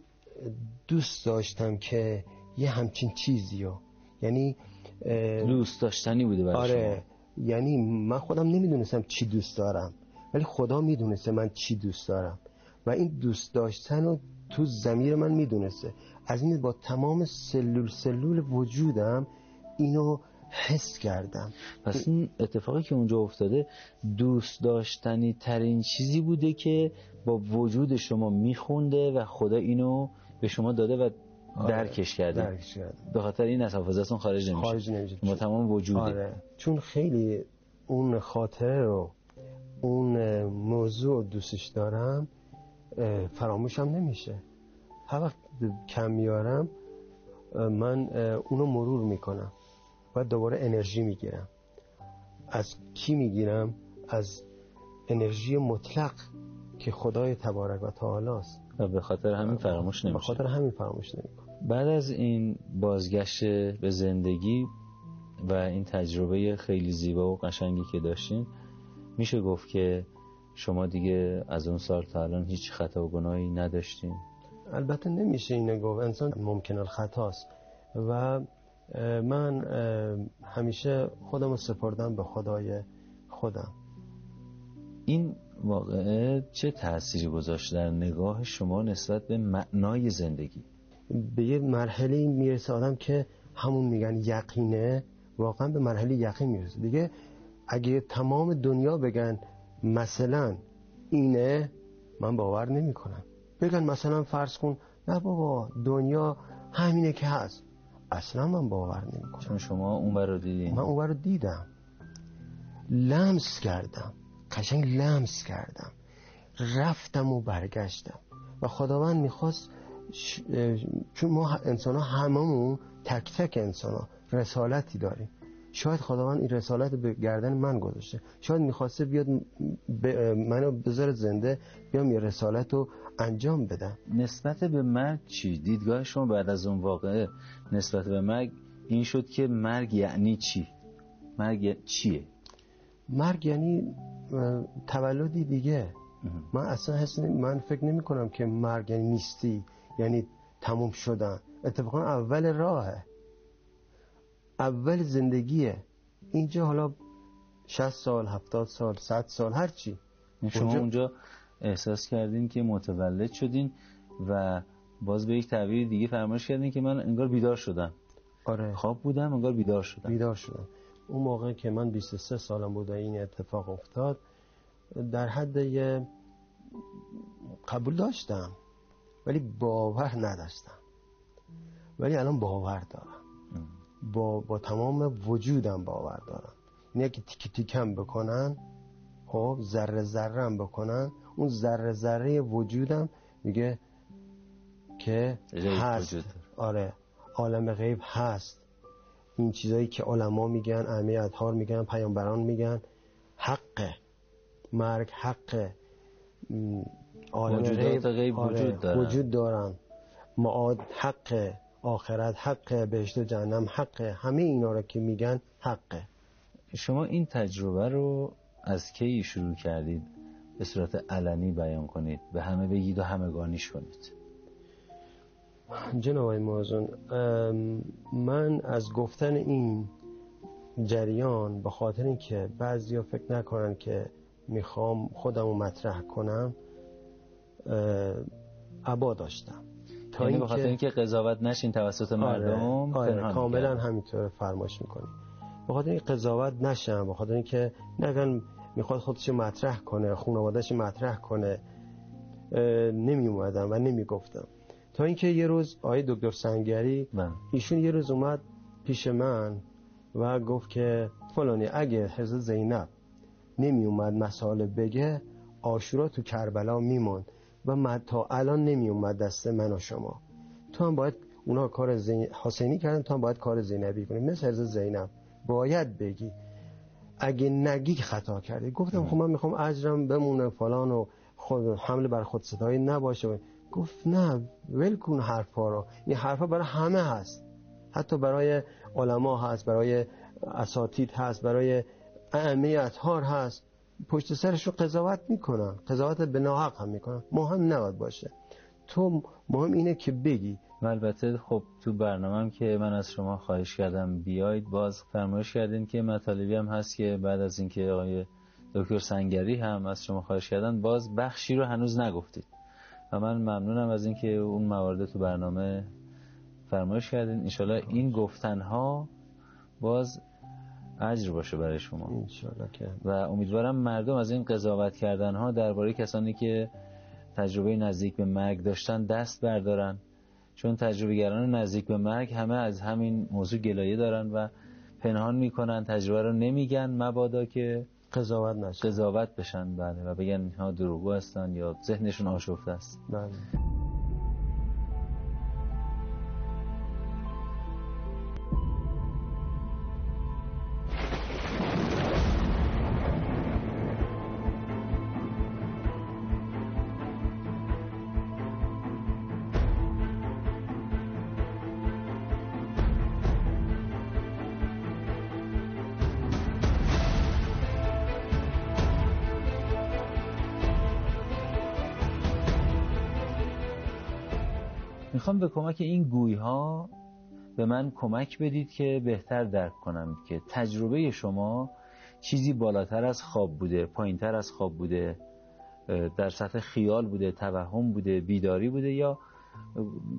C: دوست داشتم که یه همچین چیزی رو یعنی
B: دوست داشتنی بوده برای
C: آره یعنی من خودم نمی‌دونستم چی دوست دارم ولی خدا می‌دونسته من چی دوست دارم. و این دوست داشتن رو تو زمیر من می‌دونسته. از این با تمام سلول سلول وجودم اینو حس کردم.
B: پس این اتفاقی که اونجا افتاده دوست داشتنی ترین چیزی بوده که با وجود شما میخونده و خدا اینو به شما داده و
C: آره،
B: درکش کرده
C: درکش
B: به خاطر این از حافظتون خارج نمیشه
C: خارج نمیشه
B: با تمام وجوده
C: آره. چون خیلی اون خاطره رو اون موضوع دوستش دارم فراموشم نمیشه. هر وقت کم میارم من اونو مرور می‌کنم و دوباره انرژی می‌گیرم. از کی می‌گیرم؟ از انرژی مطلق که خدای تبارک و تعالی است.
B: و به خاطر همین فراموش نمیشه
C: به خاطر همین فراموش نمی‌کنم.
B: بعد از این بازگشت به زندگی و این تجربه خیلی زیبا و قشنگی که داشتین میشه گفت که شما دیگه از اون سال تا الان هیچ خطا و گناهی نداشتین؟
C: البته نمیشه اینه گفت انسان ممکن الخطاست و من همیشه خودم رو سپردم به خدای خودم.
B: این واقعه چه تأثیری گذاشت در نگاه شما نسبت به معنای زندگی؟
C: به یه مرحله می‌رسه آدم که همون میگن یقینه واقعا به مرحله یقین می‌رسه. دیگه اگه تمام دنیا بگن مثلا اینه من باور نمی کنم بگن مثلا فرض کن نه بابا دنیا همینه که هست. اصلا من باور نمی کنم
B: چون شما اون رو دیدین.
C: من اون رو دیدم. لمس کردم. قشنگ لمس کردم. رفتم و برگشتم. و خداوند می‌خواست چون ما انسان ها هممون تک تک انسان ها رسالتی داریم شاید خداوند این رسالت به گردن من گذاشته شاید می‌خواسته بیاد منو بذاره زنده بیام یه رسالت رو انجام بدم
B: نسبت به مرگ چی؟ دیدگاه شما بعد از اون واقعه نسبت به مرگ این شد که مرگ یعنی چی؟ مرگ چیه؟
C: مرگ یعنی تولدی دیگه من اصلا حس من فکر نمی کنم که مرگ یعنی نیستی یعنی تموم شدن. اتفاقا اول راهه. اول زندگیه. اینجا حالا 60 سال 70 سال 100 سال هر چی.
B: شما اونجا, اونجا احساس کردین که متولد شدین و باز به یک تعبیر دیگه فرمایش کردین که من انگار بیدار شدم.
C: آره.
B: خواب بودم انگار بیدار شدم.
C: بیدار شدم. اون موقع که من 23 سالم بود این اتفاق افتاد در حد یه قبول داشتم. ولی باور نداشتم. ولی الان باور دارم. با, با تمام وجودم باور دارم. اینه که تیک تیکم بکنن خب ذره ذره هم بکنن. اون ذره ذره وجودم میگه که هست. آره عالم غیب هست. این چیزایی که علما میگن ائمه اطهار میگن پیامبران میگن حقه. مرگ حقه.
B: موجودات غیب
C: آره،
B: وجود دارن.
C: وجود دارن. معاد حقه آخرت حقه بهشت و جهنم حقه همه اینا رو که میگن حقه
B: شما این تجربه رو از کی شروع کردید؟ به صورت علنی بیان کنید. به همه بگید و همگانیش کنید.
C: جناب ام، من از گفتن این جریان به خاطر اینکه بعضیا فکر نکنن که می‌خوام خودم رو مطرح کنم عبا داشتم تا
B: یعنی به خاطر اینکه قضاوت نشین توسط مردم
C: آره, آره کاملا. همینطور فرمایش می‌کنی به خاطر این قضاوت نشم به خاطر اینکه نگن می‌خواد خودش مطرح کنه خانوادهش مطرح کنه نمی اومدم و نمی گفتم تا اینکه یه روز آقای دکتر سنگری
B: بله.
C: ایشون یه روز اومد پیش من و گفت که فلانی اگه حضرت زینب نمی اومد مسائل بگه آشورا تو کربلا میموند و من تا الان نمی اومد دست من و شما. تو هم باید اونا کار زین... حسینی کردن تو هم باید کار زینبی کنی مثل حضرت زینب. باید بگی. اگه نگی خطا کردی. گفتم خب من می‌خوام اجرم بمونه فلان و خود حمله بر خود ستایی نباشه. گفت نه ول کن حرفا رو. این حرفا برای همه هست. حتی برای علما هست برای اساتید هست برای ائمه اطهار هست. پشت سرش رو قضاوت می‌کنن. قضاوت به ناحق هم می‌کنن. مهم نباید باشه. تو مهم اینه که بگی.
B: البته خب تو برنامه که من از شما خواهش کردم بیاید باز فرمایش کردین که مطالبی هم هست که بعد از اینکه آقای دکتر سنگری هم از شما خواهش کردن باز بخشی رو هنوز نگفتید. و من ممنونم از اینکه اون موارد تو برنامه فرمایش کردین. انشالله این گفتنها باز اجر باشه برای شما.
C: که.
B: و امیدوارم مردم از این قضاوت کردن ها درباره کسانی که تجربه نزدیک به مرگ داشتن دست بردارن. چون تجربه گران نزدیک به مرگ همه از همین موضوع گلایه دارن و پنهان می‌کنن تجربه رو نمیگن مبادا که
C: قضاوت نشه.
B: قضاوت بشن. بله و بگن اینها دروغگو هستن یا ذهنشون آشفته است.
C: بله.
B: به کمک این گوی ها به من کمک بدید که بهتر درک کنم که تجربه شما چیزی بالاتر از خواب بوده پایینتر از خواب بوده در سطح خیال بوده توهم بوده بیداری بوده یا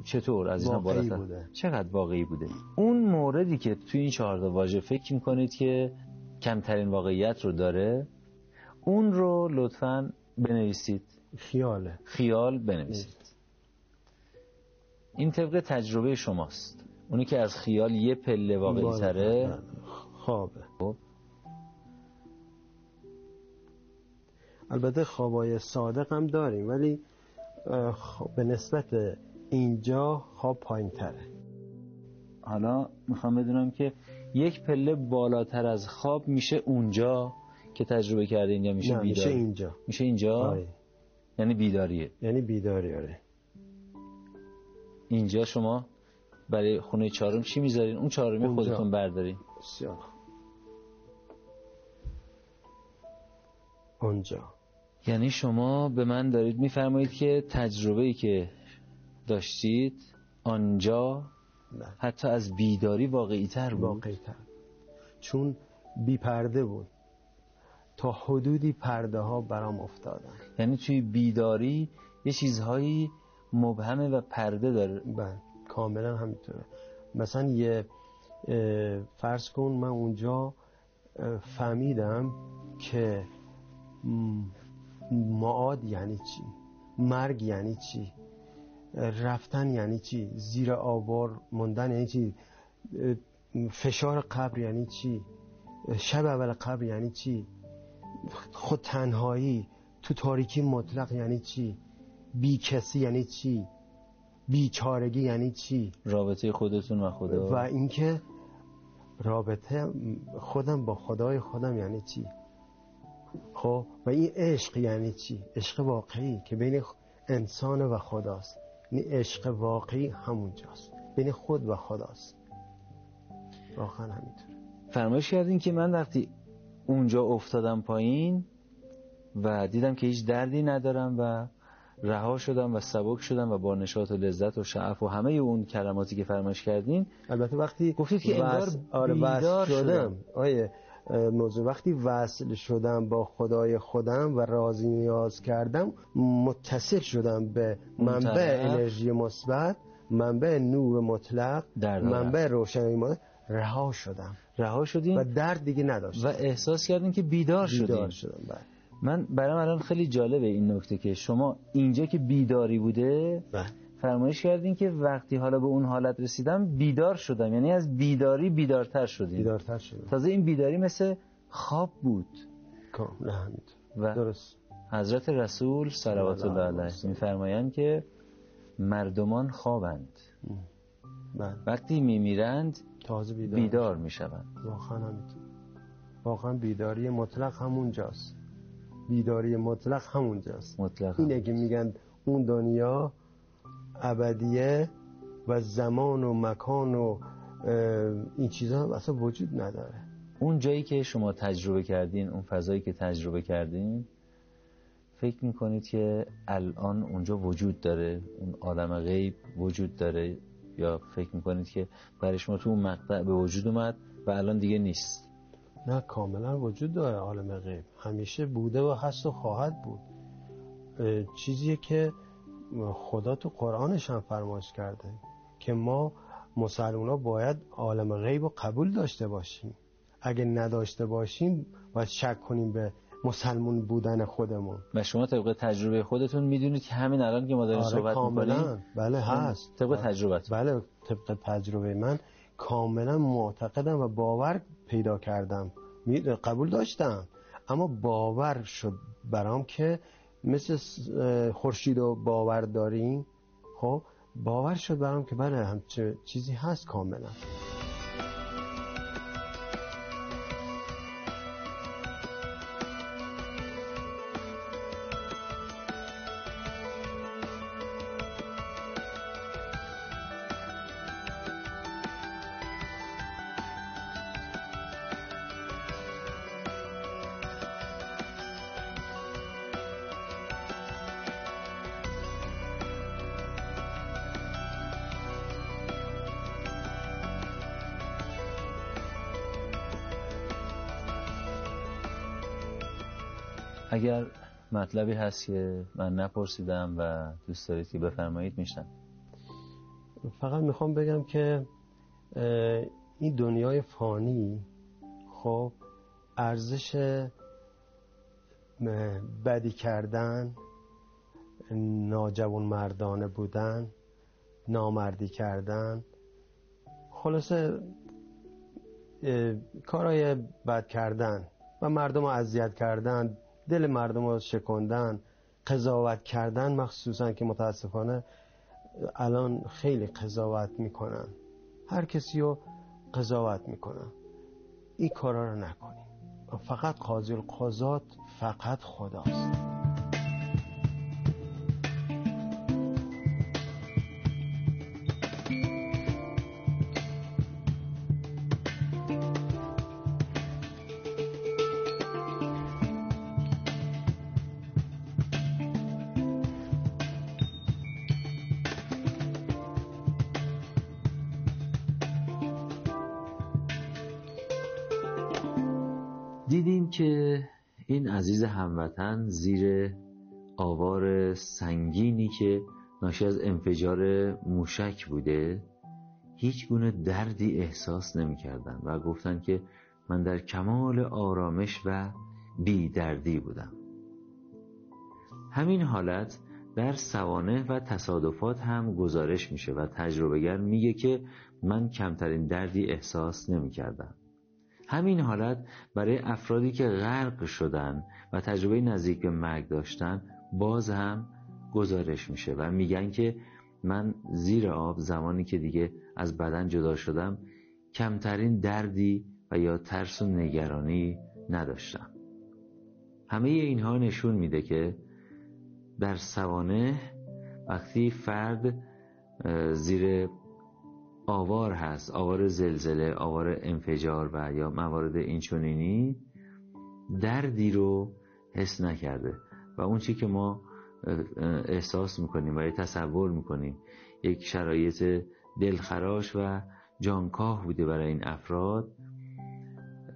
B: چطور؟ از اینا بالاتر.
C: بوده.
B: چقدر واقعی بوده؟ اون موردی که توی این چهار تا واژه فکر می‌کنید که کمترین واقعیت رو داره اون رو لطفاً بنویسید.
C: خیاله.
B: خیال بنویسید. این طبق تجربه شماست. اونی که از خیال یه پله واقعی تره.
C: خوابه. البته خوابای صادق هم داریم ولی خب، به نسبت اینجا خواب پایین تره
B: حالا می‌خوام بدونم که یک پله بالاتر از خواب میشه اونجا که تجربه کردین یا میشه
C: نه میشه
B: بیداری.
C: اینجا.
B: میشه اینجا؟
C: آره.
B: یعنی بیداریه.
C: یعنی بیداری آره.
B: اینجا شما برای خونه چهارم چی می‌ذارین؟ اون چهارمی. خودتون بردارین.
C: بسیار. اونجا.
B: یعنی شما به من دارید میفرمایید که تجربه ای که داشتید آنجا
C: نه.
B: حتی از بیداری واقعی تر بود.
C: واقعی تر چون بی پرده بود. تا حدودی پرده ها برام افتادن.
B: یعنی توی بیداری یه چیزهایی مبهمه و پرده داره.
C: بله کاملا همینطوره. مثلا یه فرض کن من اونجا فهمیدم که معاد یعنی چی؟ مرگ یعنی چی؟ رفتن یعنی چی؟ زیر آوار موندن یعنی چی؟ فشار قبر یعنی چی؟ شب اول قبر یعنی چی؟ خود تنهایی تو تاریکی مطلق یعنی چی؟ بی کسی یعنی چی؟ بیچارگی یعنی چی؟
B: رابطه خودتون و خدا.
C: و اینکه رابطه خودم با خدای خودم یعنی چی؟ خب و این عشق یعنی چی؟ عشق واقعی که بین انسان و خداست. این عشق واقعی همونجاست. بین خود و خداست. واقعا همینطور
B: فرمایش کردین که من وقتی اونجا افتادم پایین و دیدم که هیچ دردی ندارم و رها شدم و سبک شدم و با نشاط و لذت و شعف و همه اون کلماتی که فرمایش کردین
C: البته وقتی
B: گفتید که انگار
C: آره
B: بیدار
C: شدم
B: شدم.
C: آیه موضوع وقتی وصل شدم با خدای خودم و راضی نیاز کردم متصل شدم به منبع. انرژی مثبت منبع نور مطلق. منبع روشنی مطلق رها شدم
B: رها شدین
C: و درد دیگه نداشتم
B: و احساس کردین که بیدار
C: بیدار شدم بله
B: من برام الان خیلی جالبه این نکته که شما اینجا که بیداری بوده
C: بله.
B: فرمایش کردین که وقتی حالا به اون حالت رسیدم بیدار شدم. یعنی از بیداری بیدارتر شدین.
C: بیدارتر شدم.
B: تازه این بیداری مثل خواب بود.
C: کاملا
B: و
C: درست.
B: حضرت رسول صلوات الله علیه میفرمایند که مردمان خوابند.
C: بله.
B: وقتی میمیرند
C: تازه بیدار,
B: بیدار می‌شوند.
C: واقعا واقعا بیداری مطلق همونجاست. بیداری مطلق همونجاست.
B: مطلقا
C: اینه که میگن اون دنیا ابدیه و زمان و مکان و این چیزا اصلا وجود نداره.
B: اون جایی که شما تجربه کردین اون فضایی که تجربه کردین فکر می‌کنید که الان اونجا وجود داره؟ اون عالم غیب وجود داره؟ یا فکر می‌کنید که برای شما تو اون مقطع به وجود اومد و الان دیگه نیست؟
C: نه کاملا وجود داره عالم غیب. همیشه بوده و هست و خواهد بود. اه، چیزیه که خدا تو قرآنش هم فرمایش کرده که ما مسلمان باید عالم غیب رو قبول داشته باشیم. اگه نداشته باشیم باید شک کنیم به مسلمون بودن خودمون.
B: و شما طبق تجربه خودتون می‌دونید که همین الان که ما داریم
C: آره
B: صحبت
C: کاملا.
B: می‌کنیم
C: بله هست.
B: طبق تجربت
C: بله طبق تجربه من کاملا معتقدم و باور پیدا کردم. قبول داشتم. اما باور شد برام که مثل خورشید و باور داریم. خب باور شد برام که بله همچه چیزی هست کاملا.
B: مطلبی هست که من نپرسیدم و دوست دارید که بفرمایید میشنم.
C: فقط می‌خوام بگم که این دنیای فانی خب ارزش بدی کردن ناجوان مردانه بودن نامردی کردن خلاصه اه، کارهای بد کردن و مردم رو اذیت کردن دل مردم رو شکندن قضاوت کردن مخصوصا که متاسفانه الان خیلی قضاوت می‌کنن. هر کسی رو قضاوت می‌کنن این کارا رو نکنیم. فقط قاضی القضات فقط خداست.
A: هموطن زیر آوار سنگینی که ناشی از انفجار موشک بوده هیچ گونه دردی احساس نمی کردن و گفتن که من در کمال آرامش و بی دردی بودم همین حالت در سوانح و تصادفات هم گزارش میشه و تجربهگر میگه که من کمترین دردی احساس نمی کردم. همین حالت برای افرادی که غرق شدن و تجربه نزدیک به مرگ داشتن باز هم گزارش میشه و میگن که
B: من زیر آب زمانی که دیگه از بدن جدا شدم کمترین دردی و یا ترس و نگرانی نداشتم. همه اینها نشون میده که در سوانه وقتی فرد زیر آوار هست آوار زلزله آوار انفجار و یا موارد اینچنینی دردی رو حس نکرده. و اون چی که ما احساس می‌کنیم و تصور می‌کنیم یک شرایط دلخراش و جانکاه بوده برای این افراد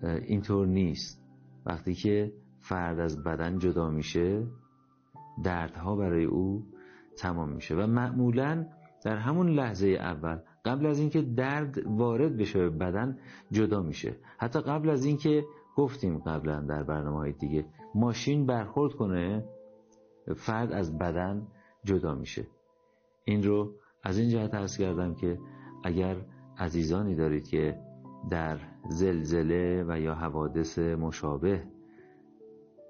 B: اینطور نیست. وقتی که فرد از بدن جدا میشه دردها برای او تمام میشه. و معمولا در همون لحظه اول قبل از اینکه درد وارد بشه به بدن جدا میشه. حتی قبل از اینکه گفتیم قبلا در برنامه های دیگه ماشین برخورد کنه فرد از بدن جدا میشه. این رو از این جهت ارز کردم که اگر عزیزانی دارید که در زلزله و یا حوادث مشابه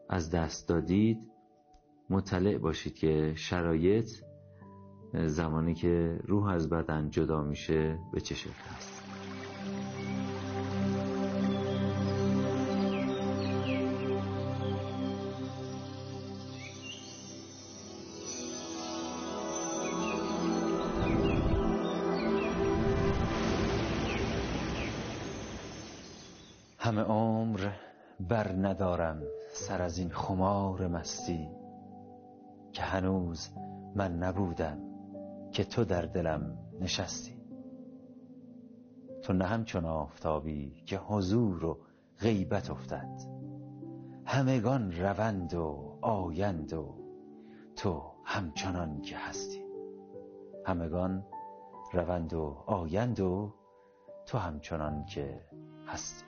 B: از دست دادید مطلع باشید که شرایط زمانی که روح از بدن جدا میشه به چه شکل است؟
A: همه عمر بر ندارم سر از این خمار مستی که هنوز من نبودم. که تو در دلم نشستی. تو نه همچون آفتابی که حضور و غیبت افتد. همگان روند و آیند و تو همچنان که هستی. همگان روند و آیند و تو همچنان که هستی.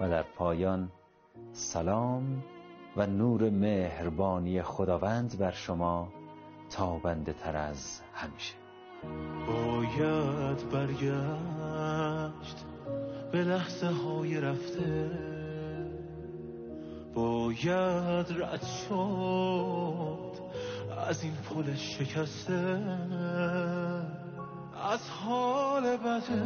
A: و در پایان سلام و نور مهربانی خداوند بر شما. تابنده تر از همیشه.
G: باید برگشت به لحظه های رفته. باید رد شد از این پل شکسته. از حال بده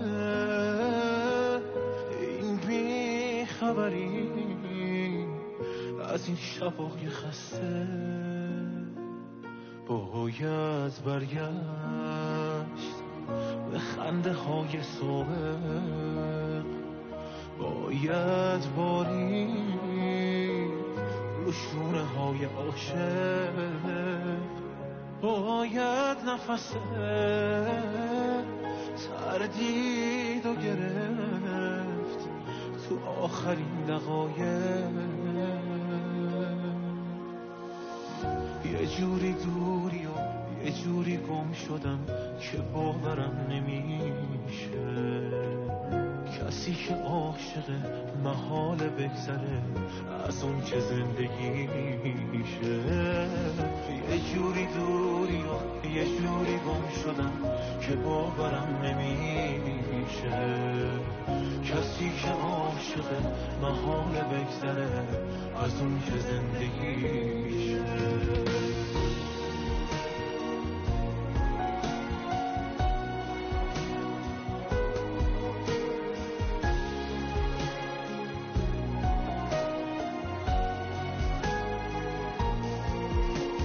G: این بیخبری از این شبای خسته. باید برگشت به خنده های سابق باید بارید رو های عاشق. باید نفس تردید و گرفت تو آخرین دقایق. یه جوری دوری و یه جوری گم شدم که باورم نمیشه. کسی که عاشق محال بگذره از اون که زندگی میشه. یه جوری دوری و یه جوری گم شدم که باورم نمیشه. کسی که عاشق محال بگذره از اون که زندگی میشه.